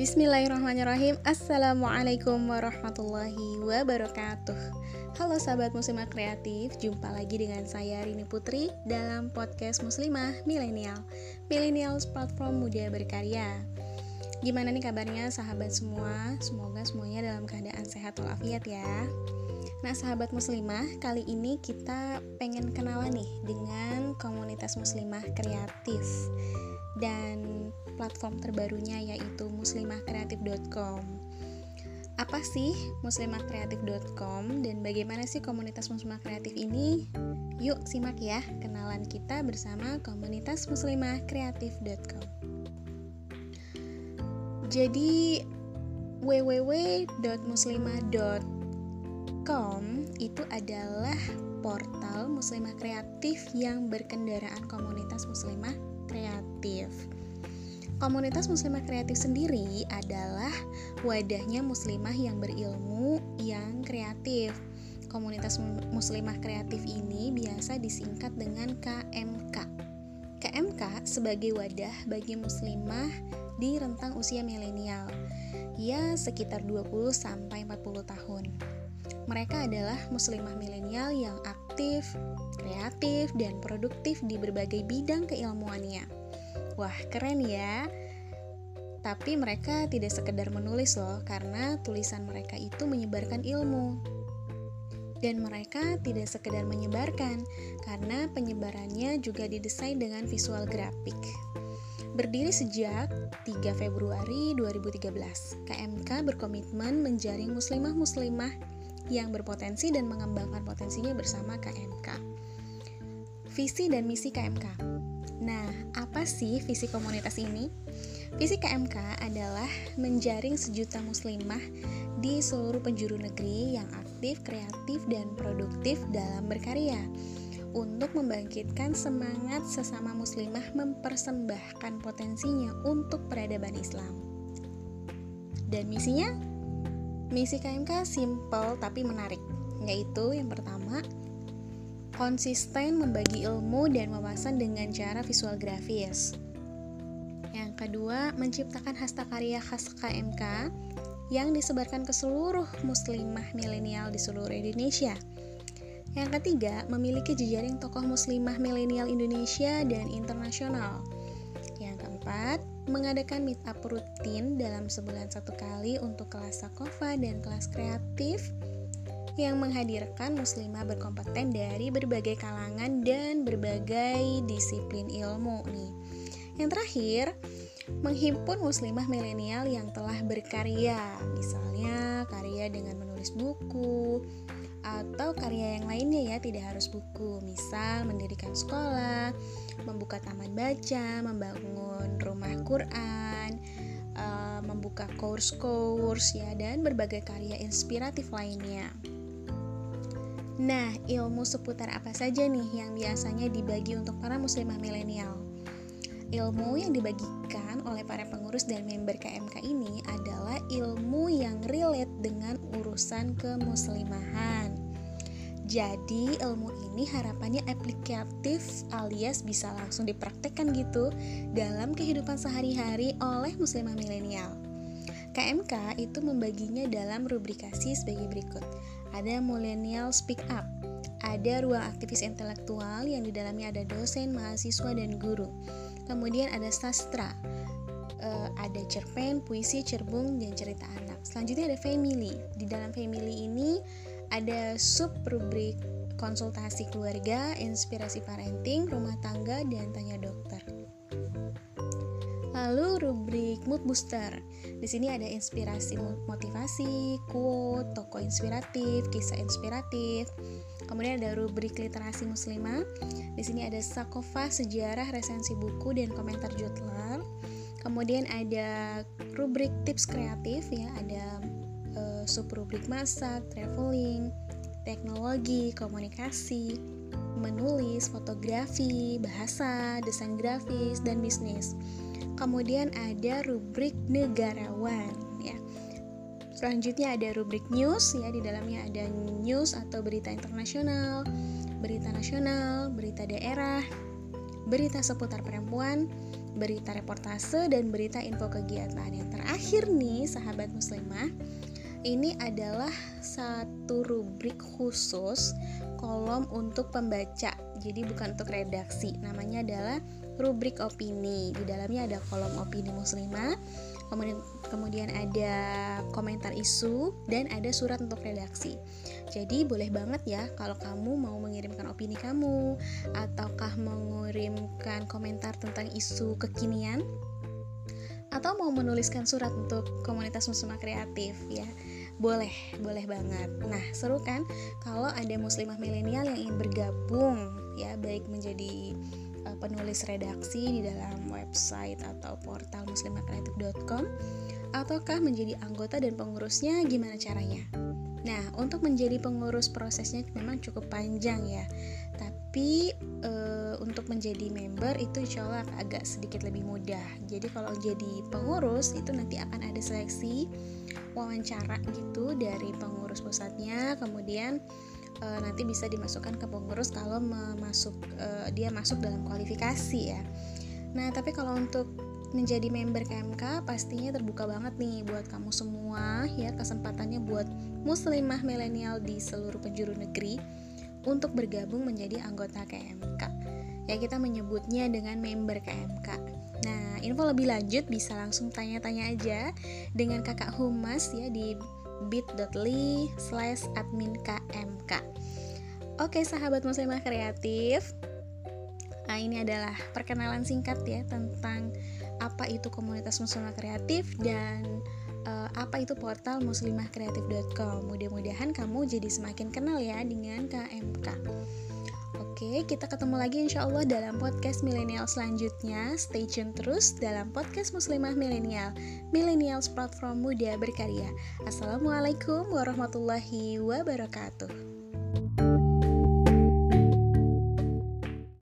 Bismillahirrahmanirrahim. Assalamualaikum warahmatullahi wabarakatuh. Halo sahabat muslimah kreatif Jumpa lagi dengan saya Rini Putri Dalam podcast muslimah milenial Millennials platform muda berkarya. Gimana nih kabarnya sahabat semua? Semoga semuanya dalam keadaan sehat walafiat ya Nah sahabat muslimah, kali ini kita pengen kenalan nih dengan komunitas muslimah kreatif dan platform terbarunya yaitu muslimahkreatif.com. Apa sih muslimahkreatif.com dan bagaimana sih komunitas muslimah kreatif ini? Yuk simak ya kenalan kita bersama komunitas muslimahkreatif.com. Jadi www.muslimah.com itu adalah portal muslimah kreatif yang berkendaraan komunitas muslimah kreatif. Komunitas muslimah kreatif sendiri adalah wadahnya muslimah yang berilmu yang kreatif. Komunitas muslimah kreatif ini biasa disingkat dengan KMK. KMK sebagai wadah bagi muslimah di rentang usia milenial, ya sekitar 20 sampai 40 tahun. Mereka adalah muslimah milenial yang aktif, kreatif, dan produktif di berbagai bidang keilmuannya. Wah, keren ya! Tapi mereka tidak sekedar menulis loh, karena tulisan mereka itu menyebarkan ilmu. Dan mereka tidak sekedar menyebarkan, karena penyebarannya juga didesain dengan visual grafik. Berdiri sejak 3 Februari 2013, KMK berkomitmen menjaring muslimah-muslimah yang berpotensi dan mengembangkan potensinya bersama KMK. Visi dan misi KMK. Nah, apa sih visi komunitas ini? Visi KMK adalah menjaring sejuta muslimah di seluruh penjuru negeri yang aktif, kreatif, dan produktif dalam berkarya untuk membangkitkan semangat sesama muslimah mempersembahkan potensinya untuk peradaban Islam. Dan misinya Misi KMK simple tapi menarik, yaitu yang pertama, konsisten membagi ilmu dan wawasan dengan cara visual grafis. Yang kedua, menciptakan hasta karya khas KMK yang disebarkan ke seluruh muslimah milenial di seluruh Indonesia. Yang ketiga, memiliki jejaring tokoh muslimah milenial Indonesia dan internasional. Yang keempat, mengadakan meet up rutin dalam sebulan satu kali untuk kelas Sakofa dan kelas kreatif yang menghadirkan muslimah berkompeten dari berbagai kalangan dan berbagai disiplin ilmu nih. Yang terakhir, menghimpun muslimah milenial yang telah berkarya, misalnya karya dengan menulis buku, atau karya yang lainnya ya tidak harus buku misal mendirikan sekolah membuka taman baca membangun rumah Quran uh, membuka course-course ya dan berbagai karya inspiratif lainnya Nah, ilmu seputar apa saja nih yang biasanya dibagi untuk para muslimah milenial? Ilmu yang dibagikan oleh para pengurus dan member KMK ini adalah ilmu yang relate dengan urusan kemuslimahan. Jadi ilmu ini harapannya aplikatif alias bisa langsung dipraktekkan gitu dalam kehidupan sehari-hari oleh muslimah milenial. KMK itu membaginya dalam rubrikasi sebagai berikut. Ada Millennial Speak Up, ada ruang aktivis intelektual yang di dalamnya ada dosen, mahasiswa, dan guru. Kemudian ada sastra, uh, ada cerpen, puisi, cerbung, dan cerita anak. Selanjutnya ada family. Di dalam family ini ada sub rubrik konsultasi keluarga, inspirasi parenting, rumah tangga, dan tanya dokter. Lalu rubrik mood booster. Di sini ada inspirasi motivasi, quote, toko inspiratif, kisah inspiratif. Kemudian ada rubrik literasi muslimah. Di sini ada sakofa, sejarah, resensi buku dan komentar jurnal. Kemudian ada rubrik tips kreatif ya, ada subrubrik masak, traveling, teknologi, komunikasi, menulis, fotografi, bahasa, desain grafis, dan bisnis. Kemudian ada rubrik negarawan ya. Selanjutnya ada rubrik news ya di dalamnya ada news atau berita internasional, berita nasional, berita daerah, berita seputar perempuan, berita reportase, dan berita info kegiatan. Yang terakhir nih, sahabat muslimah, ini adalah satu rubrik khusus kolom untuk pembaca. Jadi bukan untuk redaksi. Namanya adalah rubrik opini. Di dalamnya ada kolom opini muslimah, kemudian ada komentar isu dan ada surat untuk redaksi. Jadi boleh banget ya kalau kamu mau mengirimkan opini kamu ataukah mengirimkan komentar tentang isu kekinian atau mau menuliskan surat untuk komunitas muslimah kreatif ya boleh boleh banget. Nah seru kan kalau ada muslimah milenial yang ingin bergabung ya baik menjadi uh, penulis redaksi di dalam website atau portal muslimakreatif.com ataukah menjadi anggota dan pengurusnya gimana caranya nah untuk menjadi pengurus prosesnya memang cukup panjang ya. Tapi e, untuk menjadi member itu insya Allah agak sedikit lebih mudah. Jadi kalau jadi pengurus itu nanti akan ada seleksi wawancara gitu dari pengurus pusatnya. Kemudian e, nanti bisa dimasukkan ke pengurus kalau masuk e, dia masuk dalam kualifikasi ya. Nah tapi kalau untuk menjadi member KMK pastinya terbuka banget nih buat kamu semua ya kesempatannya buat muslimah milenial di seluruh penjuru negeri untuk bergabung menjadi anggota KMK. Ya kita menyebutnya dengan member KMK. Nah, info lebih lanjut bisa langsung tanya-tanya aja dengan kakak Humas ya di bit.ly slash admin KMK. Oke sahabat muslimah kreatif, nah ini adalah perkenalan singkat ya tentang apa itu komunitas muslimah kreatif dan uh, apa itu portal muslimahkreatif.com. Mudah-mudahan kamu jadi semakin kenal ya dengan KMK. Oke, kita ketemu lagi insya Allah dalam podcast milenial selanjutnya. Stay tune terus dalam podcast Muslimah Milenial, Millennials Platform Muda Berkarya. Assalamualaikum warahmatullahi wabarakatuh.